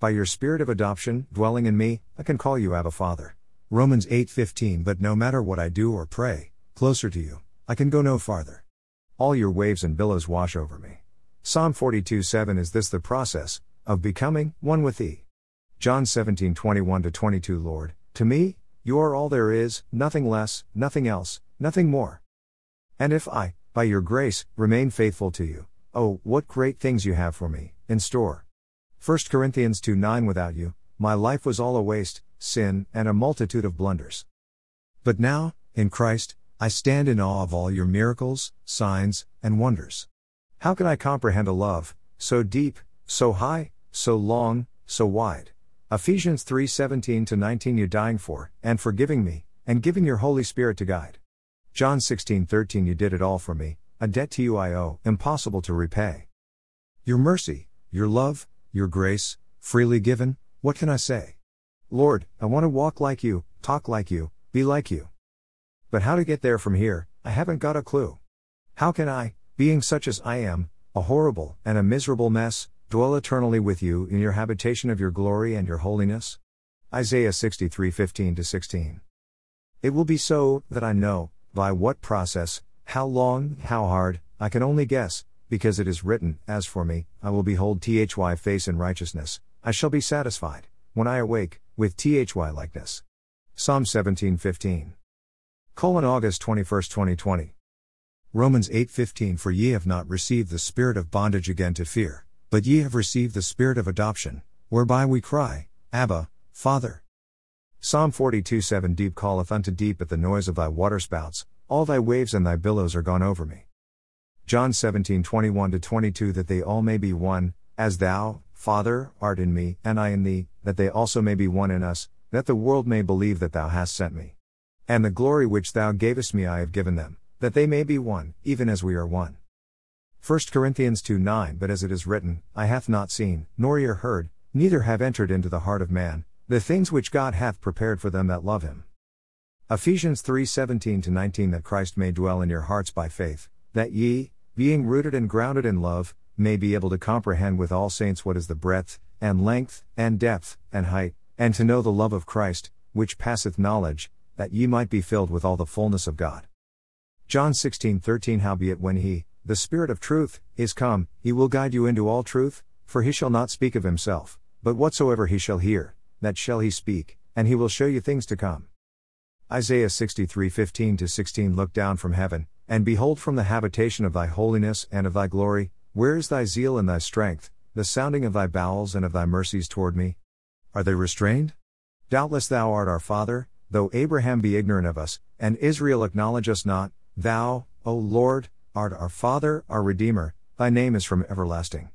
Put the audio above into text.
by your spirit of adoption dwelling in me, I can call you Abba Father. Romans 8:15 But no matter what I do or pray, closer to you, I can go no farther. All your waves and billows wash over me. Psalm 42:7 Is this the process of becoming one with thee? John 17:21 22 Lord, to me, you are all there is, nothing less, nothing else, nothing more. And if I, by your grace, remain faithful to you, oh, what great things you have for me in store. 1 Corinthians 2 9 Without you, my life was all a waste, sin, and a multitude of blunders. But now, in Christ, I stand in awe of all your miracles, signs, and wonders. How can I comprehend a love, so deep, so high, so long, so wide? Ephesians 3 17 19 You dying for, and forgiving me, and giving your Holy Spirit to guide. John 16 13 You did it all for me, a debt to you I owe, impossible to repay. Your mercy, your love, your grace, freely given, what can I say? Lord, I want to walk like you, talk like you, be like you. But how to get there from here, I haven't got a clue. How can I, being such as I am, a horrible and a miserable mess, dwell eternally with you in your habitation of your glory and your holiness? Isaiah 63 15 16. It will be so, that I know, by what process, how long, how hard, I can only guess, because it is written, As for me, I will behold Thy face in righteousness, I shall be satisfied, when I awake, with Thy likeness. Psalm 17 15. Colon August 21, 2020. Romans 8:15 For ye have not received the spirit of bondage again to fear, but ye have received the spirit of adoption, whereby we cry, Abba, Father. Psalm 42:7 Deep calleth unto deep at the noise of thy waterspouts, all thy waves and thy billows are gone over me. John 17:21 22 That they all may be one, as thou, Father, art in me, and I in thee, that they also may be one in us, that the world may believe that thou hast sent me. And the glory which thou gavest me Eye have given them, that they may be one, even as we are one. 1 Corinthians 2 9 But as it is written, I hath not seen, nor ear heard, neither have entered into the heart of man, the things which God hath prepared for them that love him. Ephesians 3 17 19 That Christ may dwell in your hearts by faith, that ye, being rooted and grounded in love, may be able to comprehend with all saints what is the breadth, and length, and depth, and height, and to know the love of Christ, which passeth knowledge, that ye might be filled with all the fullness of God. John 16:13 Howbeit when he, the Spirit of truth, is come, he will guide you into all truth, for he shall not speak of himself, but whatsoever he shall hear, that shall he speak, and he will show you things to come. Isaiah 63:15 16 Look down from heaven, and behold from the habitation of thy holiness and of thy glory, where is thy zeal and thy strength, the sounding of thy bowels and of thy mercies toward me? Are they restrained? Doubtless thou art our Father, though Abraham be ignorant of us, and Israel acknowledge us not, thou, O Lord, art our Father, our Redeemer, thy name is from everlasting.